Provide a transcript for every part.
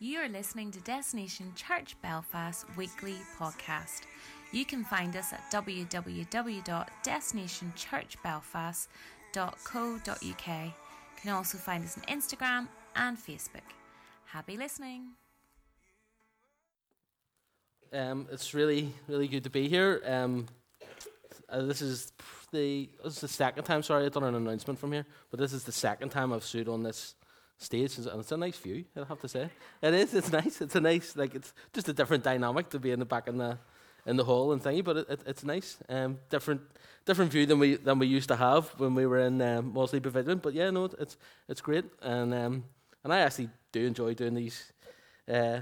You are listening to Destination Church Belfast weekly podcast. You can find us at www.destinationchurchbelfast.co.uk. You can also find us on Instagram and Facebook. Happy listening. Um, it's really, really good to be here. Um, uh, this is the this is the second time. Sorry, I've done an announcement from here, but this is the second time I've stood on this stage, and it's a nice view. I have to say, it is. It's nice. It's a nice, like it's just a different dynamic to be in the back in the in the hall and thingy, but it, it, it's nice. Um, different different view than we than we used to have when we were in um, Mosley Pavilion. But yeah, no, it's it's great, and um, and I actually do enjoy doing these uh,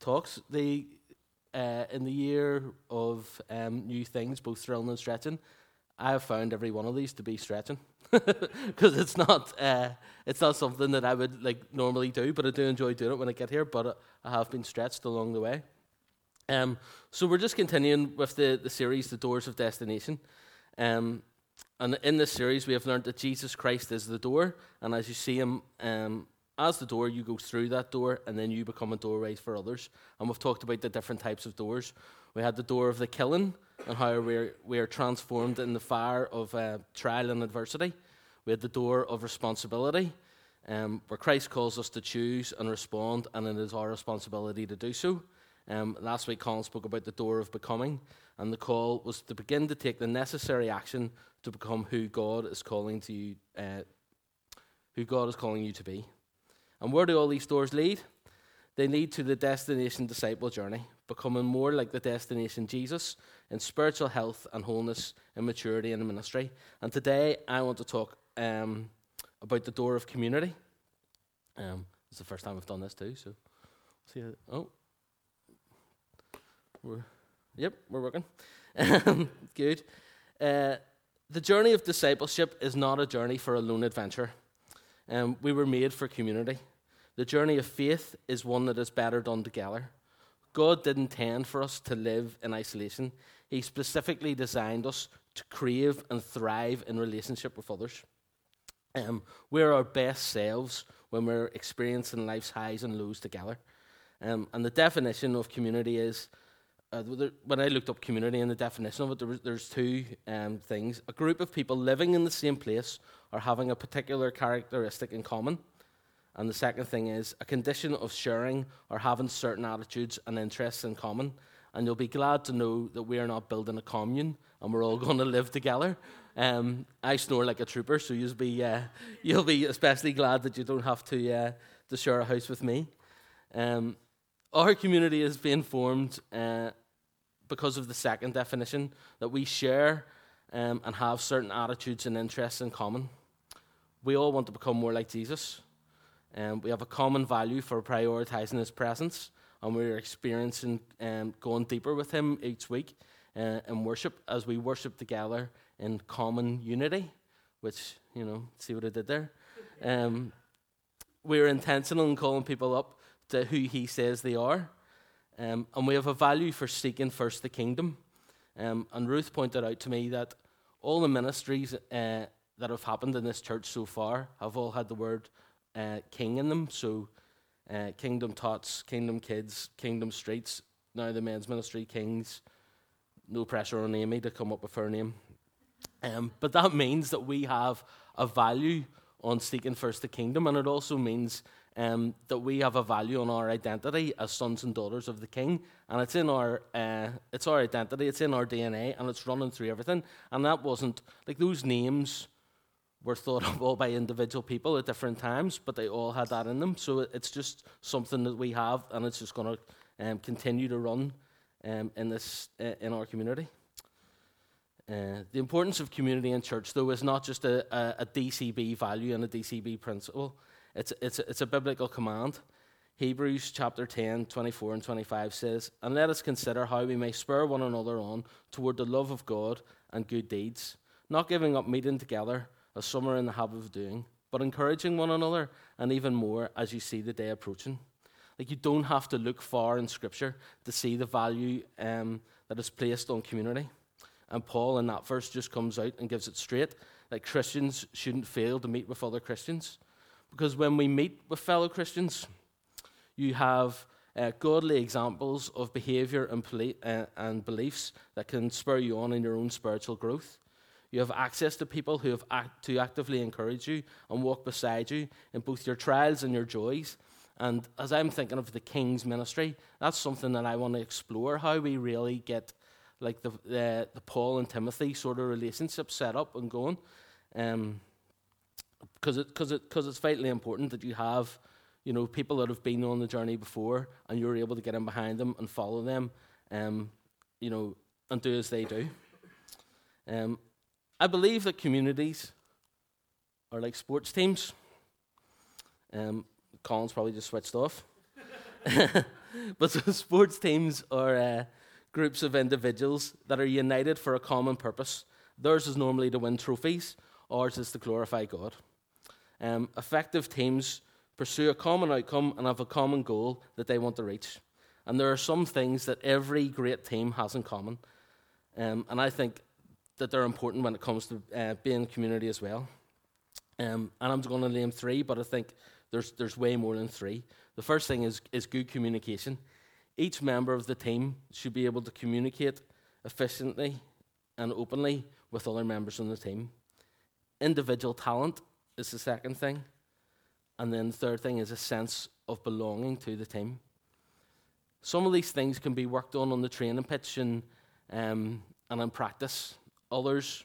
talks. The uh, in the year of um, new things, both thrilling and stretching, I have found every one of these to be stretching because it's not uh, it's not something that I would like normally do, but I do enjoy doing it when I get here. But I have been stretched along the way. Um, so we're just continuing with the, the series, The Doors of Destination. Um, and in this series, we have learned that Jesus Christ is the door, and as you see him um, as the door, you go through that door, and then you become a doorway for others. And we've talked about the different types of doors. We had the door of the killing, and how we're, we're transformed in the fire of uh, trial and adversity. We had the door of responsibility, um, where Christ calls us to choose and respond, and it is our responsibility to do so. Um, last week, Colin spoke about the door of becoming, and the call was to begin to take the necessary action to become who God is calling to you, uh, who God is calling you to be. And where do all these doors lead? They lead to the destination disciple journey, becoming more like the destination Jesus in spiritual health and wholeness and maturity in ministry. And today I want to talk um, about the door of community. Um, it's the first time I've done this too, so see. Oh, we're yep, we're working. Good. Uh, the journey of discipleship is not a journey for a lone adventure. Um, we were made for community. The journey of faith is one that is better done together. God didn't intend for us to live in isolation. He specifically designed us to crave and thrive in relationship with others. Um, we're our best selves when we're experiencing life's highs and lows together. Um, and the definition of community is uh, when I looked up community and the definition of it, there was, there's two um, things a group of people living in the same place or having a particular characteristic in common. And the second thing is a condition of sharing or having certain attitudes and interests in common. And you'll be glad to know that we are not building a commune and we're all going to live together. Um, I snore like a trooper, so you'll be, uh, you'll be especially glad that you don't have to, uh, to share a house with me. Um, our community is being formed uh, because of the second definition that we share um, and have certain attitudes and interests in common. We all want to become more like Jesus. Um, we have a common value for prioritizing his presence, and we're experiencing um, going deeper with him each week uh, in worship as we worship together in common unity, which, you know, see what I did there? Um, we're intentional in calling people up to who he says they are. Um, and we have a value for seeking first the kingdom. Um, and Ruth pointed out to me that all the ministries uh, that have happened in this church so far have all had the word uh, king in them. So, uh, Kingdom Tots, Kingdom Kids, Kingdom Streets, now the men's ministry, Kings. No pressure on Amy to come up with her name. Um, but that means that we have a value on seeking first the kingdom, and it also means um, that we have a value on our identity as sons and daughters of the King, and it's in our uh, it's our identity, it's in our DNA, and it's running through everything. And that wasn't like those names were thought of all by individual people at different times, but they all had that in them. So it's just something that we have, and it's just going to um, continue to run um, in this uh, in our community. Uh, the importance of community and church, though, is not just a, a, a DCB value and a DCB principle. It's, it's, it's a biblical command. Hebrews chapter 10, 24 and 25 says, And let us consider how we may spur one another on toward the love of God and good deeds, not giving up meeting together, as some are in the habit of doing, but encouraging one another, and even more as you see the day approaching. Like you don't have to look far in Scripture to see the value um, that is placed on community. And Paul in that verse just comes out and gives it straight that Christians shouldn't fail to meet with other Christians. Because when we meet with fellow Christians, You have uh, godly examples of behavior and, uh, and beliefs that can spur you on in your own spiritual growth. You have access to people who have act- to actively encourage you and walk beside you in both your trials and your joys. And as I'm thinking of the King's ministry, that's something that I want to explore how we really get like the, the, the Paul and Timothy sort of relationship set up and going. Um, because it, cause it, cause it's vitally important that you have you know, people that have been on the journey before and you're able to get in behind them and follow them, um, you know, and do as they do. Um, I believe that communities are like sports teams. Um, Colin's probably just switched off. but so sports teams are uh, groups of individuals that are united for a common purpose. Theirs is normally to win trophies, ours is to glorify God. Um, effective teams pursue a common outcome and have a common goal that they want to reach. And there are some things that every great team has in common. Um, and I think that they're important when it comes to uh, being a community as well. Um, and I'm going to name three, but I think there's, there's way more than three. The first thing is, is good communication. Each member of the team should be able to communicate efficiently and openly with other members of the team. Individual talent is the second thing. And then the third thing is a sense of belonging to the team. Some of these things can be worked on on the training pitch and, um, and in practice. Others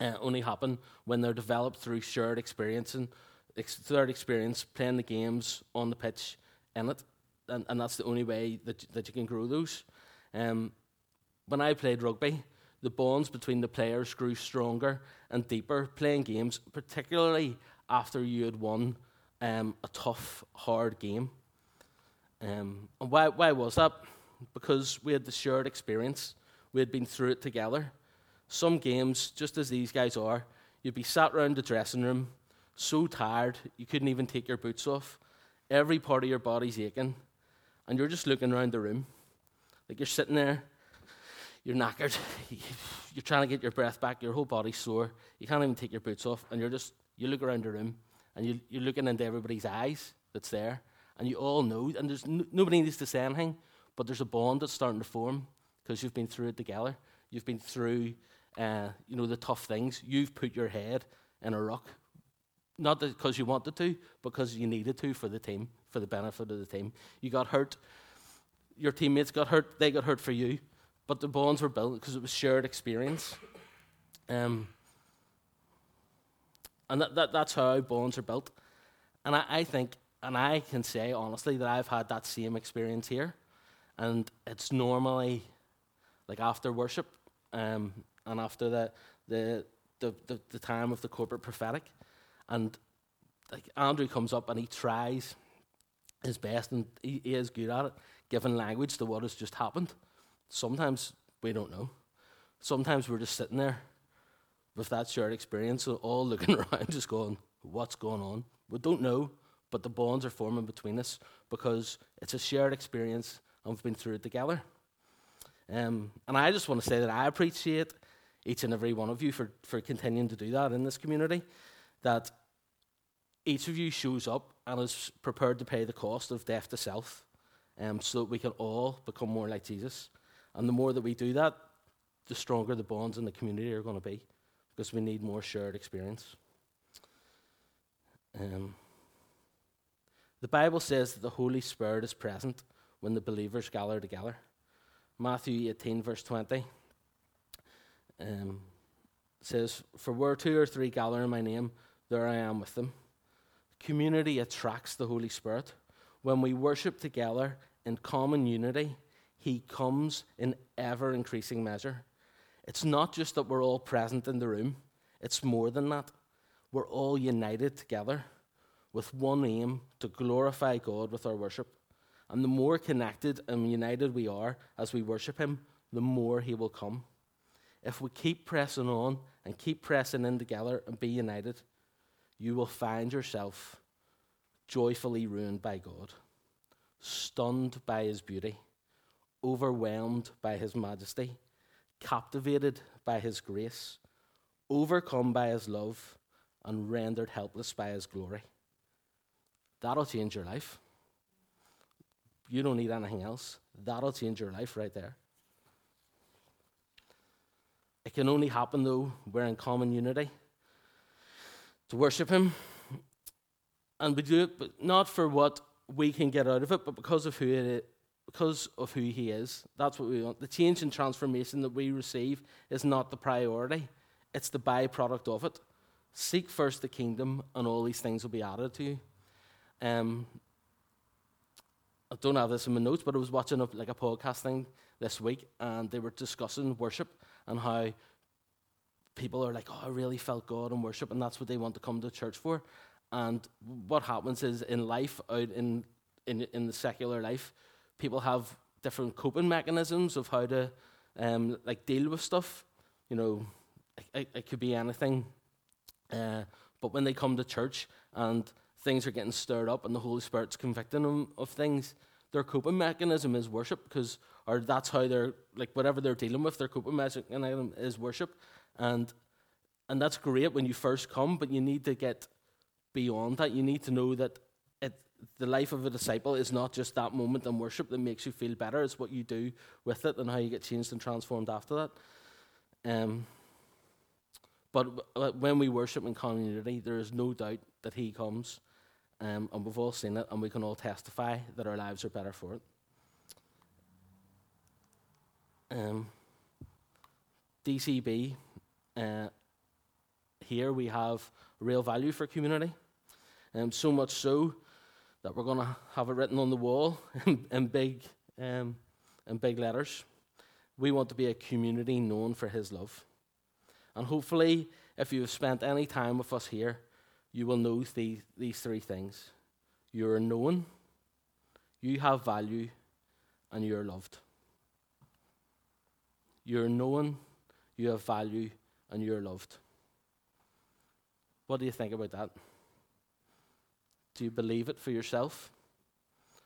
uh, only happen when they're developed through shared experience and ex- shared experience playing the games on the pitch in it. And, and that's the only way that, that you can grow those. Um, when I played rugby, the bonds between the players grew stronger and deeper playing games, particularly after you had won um, a tough, hard game. Um, and why, why was that? Because we had the shared experience. We had been through it together. Some games, just as these guys are, you'd be sat around the dressing room, so tired you couldn't even take your boots off. Every part of your body's aching, and you're just looking around the room. Like you're sitting there, you're knackered, you're trying to get your breath back, your whole body's sore, you can't even take your boots off, and you're just, you look around the room, and you, you're looking into everybody's eyes that's there, and you all know, and there's no, nobody needs to say anything, but there's a bond that's starting to form because you've been through it together. You've been through, uh, you know, the tough things. You've put your head in a rock, not because you wanted to, because you needed to for the team, for the benefit of the team. You got hurt. Your teammates got hurt. They got hurt for you, but the bonds were built because it was shared experience. Um, and that, that, that's how bonds are built. And I, I think, and I can say honestly, that I've had that same experience here. And it's normally like after worship um, and after the, the, the, the, the time of the corporate prophetic. And like Andrew comes up and he tries his best and he, he is good at it, giving language to what has just happened. Sometimes we don't know. Sometimes we're just sitting there with that shared experience, all looking around, just going, what's going on? We don't know, but the bonds are forming between us because it's a shared experience and we've been through it together. Um, and I just want to say that I appreciate each and every one of you for, for continuing to do that in this community, that each of you shows up and is prepared to pay the cost of death to self um, so that we can all become more like Jesus. And the more that we do that, the stronger the bonds in the community are going to be because we need more shared experience. Um, the Bible says that the Holy Spirit is present when the believers gather together. Matthew 18, verse 20 um, says, For where two or three gather in my name, there I am with them. Community attracts the Holy Spirit. When we worship together in common unity, He comes in ever increasing measure. It's not just that we're all present in the room, it's more than that. We're all united together with one aim to glorify God with our worship. And the more connected and united we are as we worship Him, the more He will come. If we keep pressing on and keep pressing in together and be united, you will find yourself joyfully ruined by God, stunned by His beauty, overwhelmed by His majesty captivated by his grace, overcome by his love, and rendered helpless by his glory. That'll change your life. You don't need anything else. That'll change your life right there. It can only happen, though, we're in common unity to worship Him. And we do it but not for what we can get out of it, but because of who it is, because of who He is. That's what we want. The change and transformation that we receive is not the priority, it's the byproduct of it. Seek first the kingdom, and all these things will be added to you. Um, I don't have this in my notes, but I was watching a, like a podcast thing this week, and they were discussing worship and how people are like, "Oh, I really felt God in worship," and that's what they want to come to church for. And what happens is in life, out in in, in the secular life, people have different coping mechanisms of how to um, like deal with stuff. You know, it, it could be anything. Uh, but when they come to church and things are getting stirred up and the Holy Spirit's convicting them of things, their coping mechanism is worship because, or that's how they're like whatever they're dealing with, their coping mechanism is worship, and and that's great when you first come, but you need to get beyond that. You need to know that the life of a disciple is not just that moment in worship that makes you feel better. It's what you do with it and how you get changed and transformed after that. Um, but when we worship in community, there is no doubt that He comes um, and we've all seen it, and we can all testify that our lives are better for it. Um, DCB, uh, here we have real value for community, um, so much so that we're going to have it written on the wall in, in big, um, in big letters. We want to be a community known for His love. And hopefully, if you have spent any time with us here, you will know these, these three things you are known, you have value, and you are loved. You're known, you have value, and you're loved. What do you think about that? Do you believe it for yourself?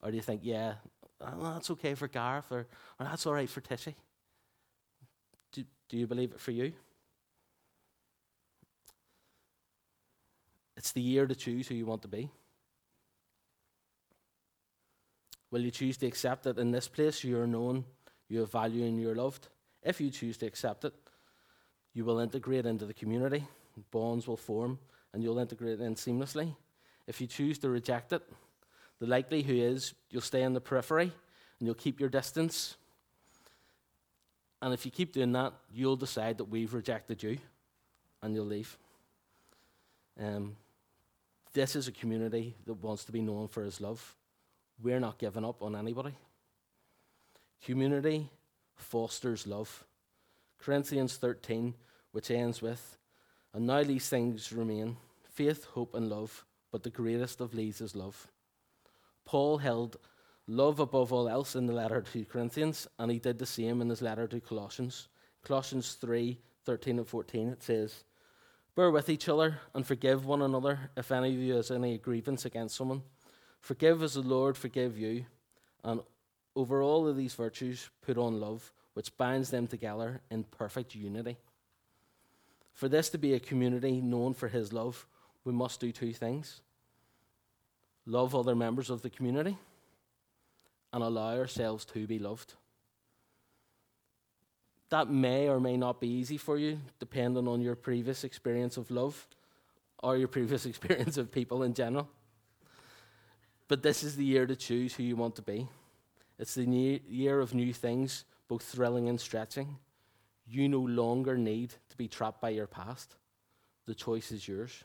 Or do you think, yeah, uh, well, that's okay for Gareth, or, or that's all right for Tishy? Do, do you believe it for you? It's the year to choose who you want to be. Will you choose to accept that in this place you are known, you have value, and you're loved? If you choose to accept it, you will integrate into the community, bonds will form, and you'll integrate in seamlessly. If you choose to reject it, the likelihood is you'll stay in the periphery and you'll keep your distance. And if you keep doing that, you'll decide that we've rejected you and you'll leave. Um, this is a community that wants to be known for his love. We're not giving up on anybody. Community fosters love. Corinthians 13, which ends with, And now these things remain faith, hope, and love, but the greatest of these is love. Paul held love above all else in the letter to Corinthians, and he did the same in his letter to Colossians. Colossians 3 13 and 14, it says, Bear with each other and forgive one another if any of you has any grievance against someone. Forgive as the Lord forgive you. And over all of these virtues, put on love, which binds them together in perfect unity. For this to be a community known for his love, we must do two things love other members of the community and allow ourselves to be loved that may or may not be easy for you, depending on your previous experience of love or your previous experience of people in general. But this is the year to choose who you want to be. It's the new year of new things, both thrilling and stretching. You no longer need to be trapped by your past. The choice is yours.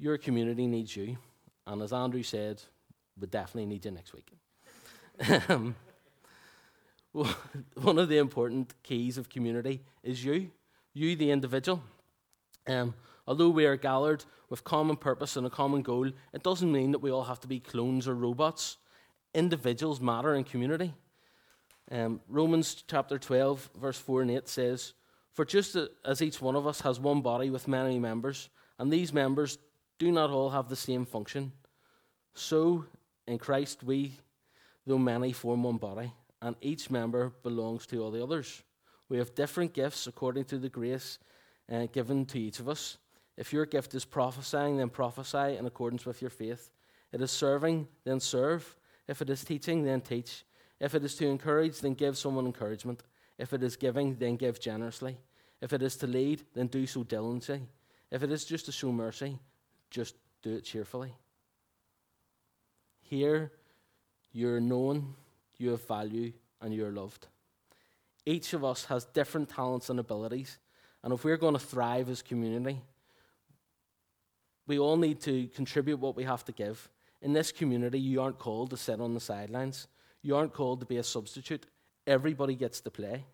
Your community needs you. And as Andrew said, we definitely need you next week. um, one of the important keys of community is you, you, the individual. Um, although we are gathered with common purpose and a common goal, it doesn't mean that we all have to be clones or robots. Individuals matter in community. Um, Romans chapter 12, verse 4 and 8 says, For just as each one of us has one body with many members, and these members do not all have the same function, so in Christ, we, though many, form one body, and each member belongs to all the others. We have different gifts according to the grace uh, given to each of us. If your gift is prophesying, then prophesy in accordance with your faith. It is serving, then serve. If it is teaching, then teach. If it is to encourage, then give someone encouragement. If it is giving, then give generously. If it is to lead, then do so diligently. If it is just to show mercy, just do it cheerfully. Here, you're known, you have value, and you're loved. Each of us has different talents and abilities, and if we're going to thrive as community, we all need to contribute what we have to give. In this community, you aren't called to sit on the sidelines. You aren't called to be a substitute. Everybody gets to play.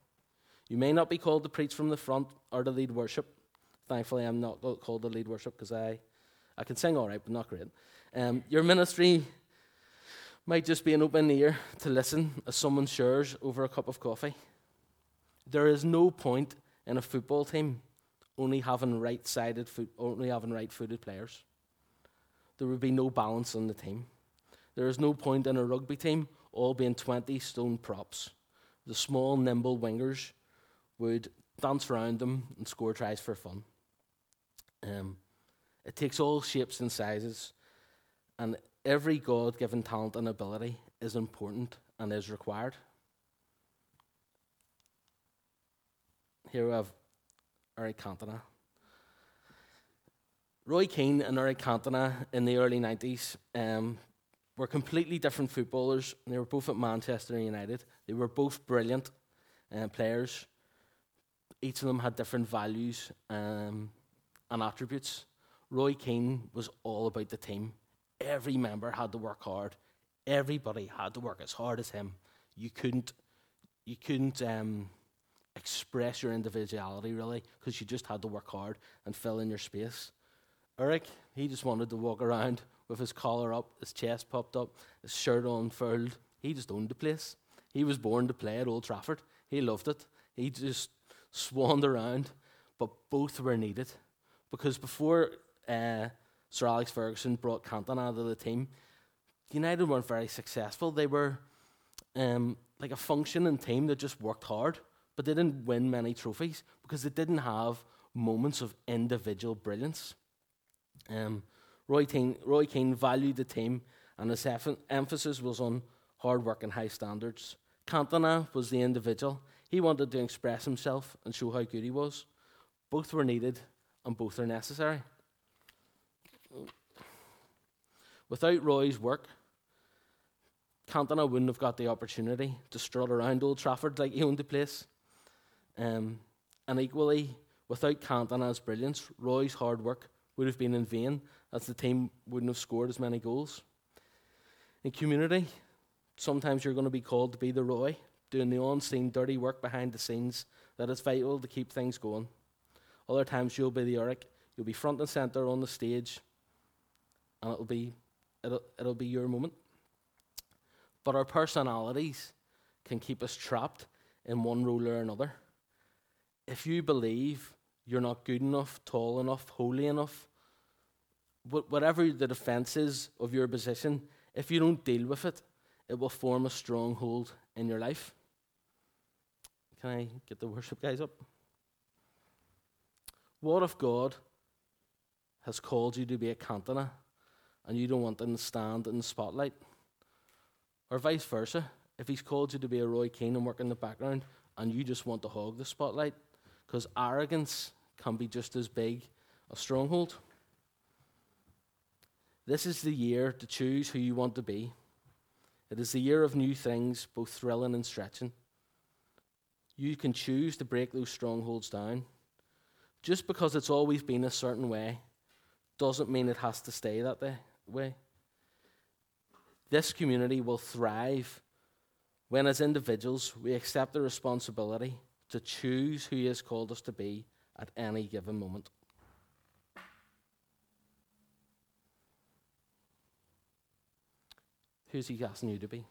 You may not be called to preach from the front or to lead worship. Thankfully, I'm not called to lead worship because I, I can sing all right, but not great. Um, your ministry might just be an open ear to listen as someone shares over a cup of coffee. There is no point in a football team only having right-sided, foot, only having right-footed players. There would be no balance on the team. There is no point in a rugby team all being 20 stone props. The small, nimble wingers would dance around them and score tries for fun. Um, it takes all shapes and sizes, and every God given talent and ability is important and is required. Here we have Eric Cantona. Roy Keane and Eric Cantona in the early 90s um, were completely different footballers. They were both at Manchester United. They were both brilliant uh, players. Each of them had different values um, and attributes. Roy Keane was all about the team. Every member had to work hard. Everybody had to work as hard as him. You couldn't, you couldn't um, express your individuality really because you just had to work hard and fill in your space. Eric, he just wanted to walk around with his collar up, his chest popped up, his shirt unfurled. He just owned the place. He was born to play at Old Trafford. He loved it. He just swanned around, but both were needed because before uh, Sir Alex Ferguson brought Cantona out of the team, United weren't very successful. They were um, like a functioning team that just worked hard, but they didn't win many trophies because they didn't have moments of individual brilliance. Um, Roy, Keane, Roy Keane valued the team, and his emphasis was on hard work and high standards. Cantona was the individual. He wanted to express himself and show how good he was. Both were needed, and both are necessary. Without Roy's work, Cantona wouldn't have got the opportunity to strut around Old Trafford like he owned the place. Um, and equally, without Cantona's brilliance, Roy's hard work would have been in vain as the team wouldn't have scored as many goals. In community, sometimes you're going to be called to be the Roy, doing the unseen dirty work behind the scenes that is vital to keep things going. Other times you'll be the Eric, you'll be front and centre on the stage, and it'll be it'll, it'll be your moment. But our personalities can keep us trapped in one role or another. If you believe you're not good enough, tall enough, holy enough, whatever the defense is of your position, if you don't deal with it, it will form a stronghold in your life. Can I get the worship guys up? What if God has called you to be a Cantona and you don't want to stand in the spotlight? Or vice versa, if He's called you to be a Roy Keane and work in the background and you just want to hog the spotlight? Because arrogance can be just as big a stronghold. This is the year to choose who you want to be. It is the year of new things, both thrilling and stretching. You can choose to break those strongholds down. Just because it's always been a certain way doesn't mean it has to stay that way. This community will thrive when, as individuals, we accept the responsibility to choose who He has called us to be at any given moment. Who's He asking you to be?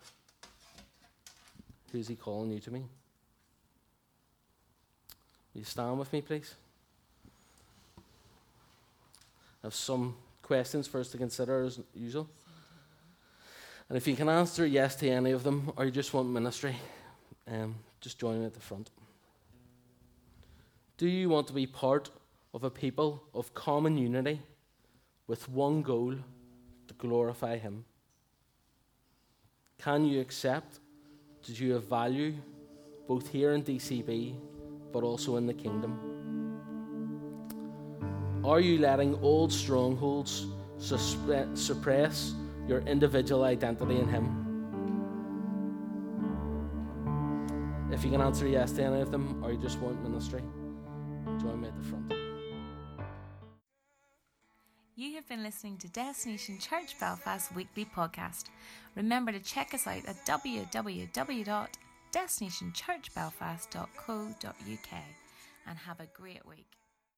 Who's He calling you to be? Will you stand with me, please? Have some questions for us to consider as usual. And if you can answer yes to any of them, or you just want ministry, um, just join at the front. Do you want to be part of a people of common unity with one goal to glorify Him? Can you accept that you have value both here in DCB but also in the kingdom? Are you letting old strongholds suppress your individual identity in Him? If you can answer yes to any of them, or you just want ministry, join me at the front. You have been listening to Destination Church Belfast weekly podcast. Remember to check us out at www.destinationchurchbelfast.co.uk and have a great week.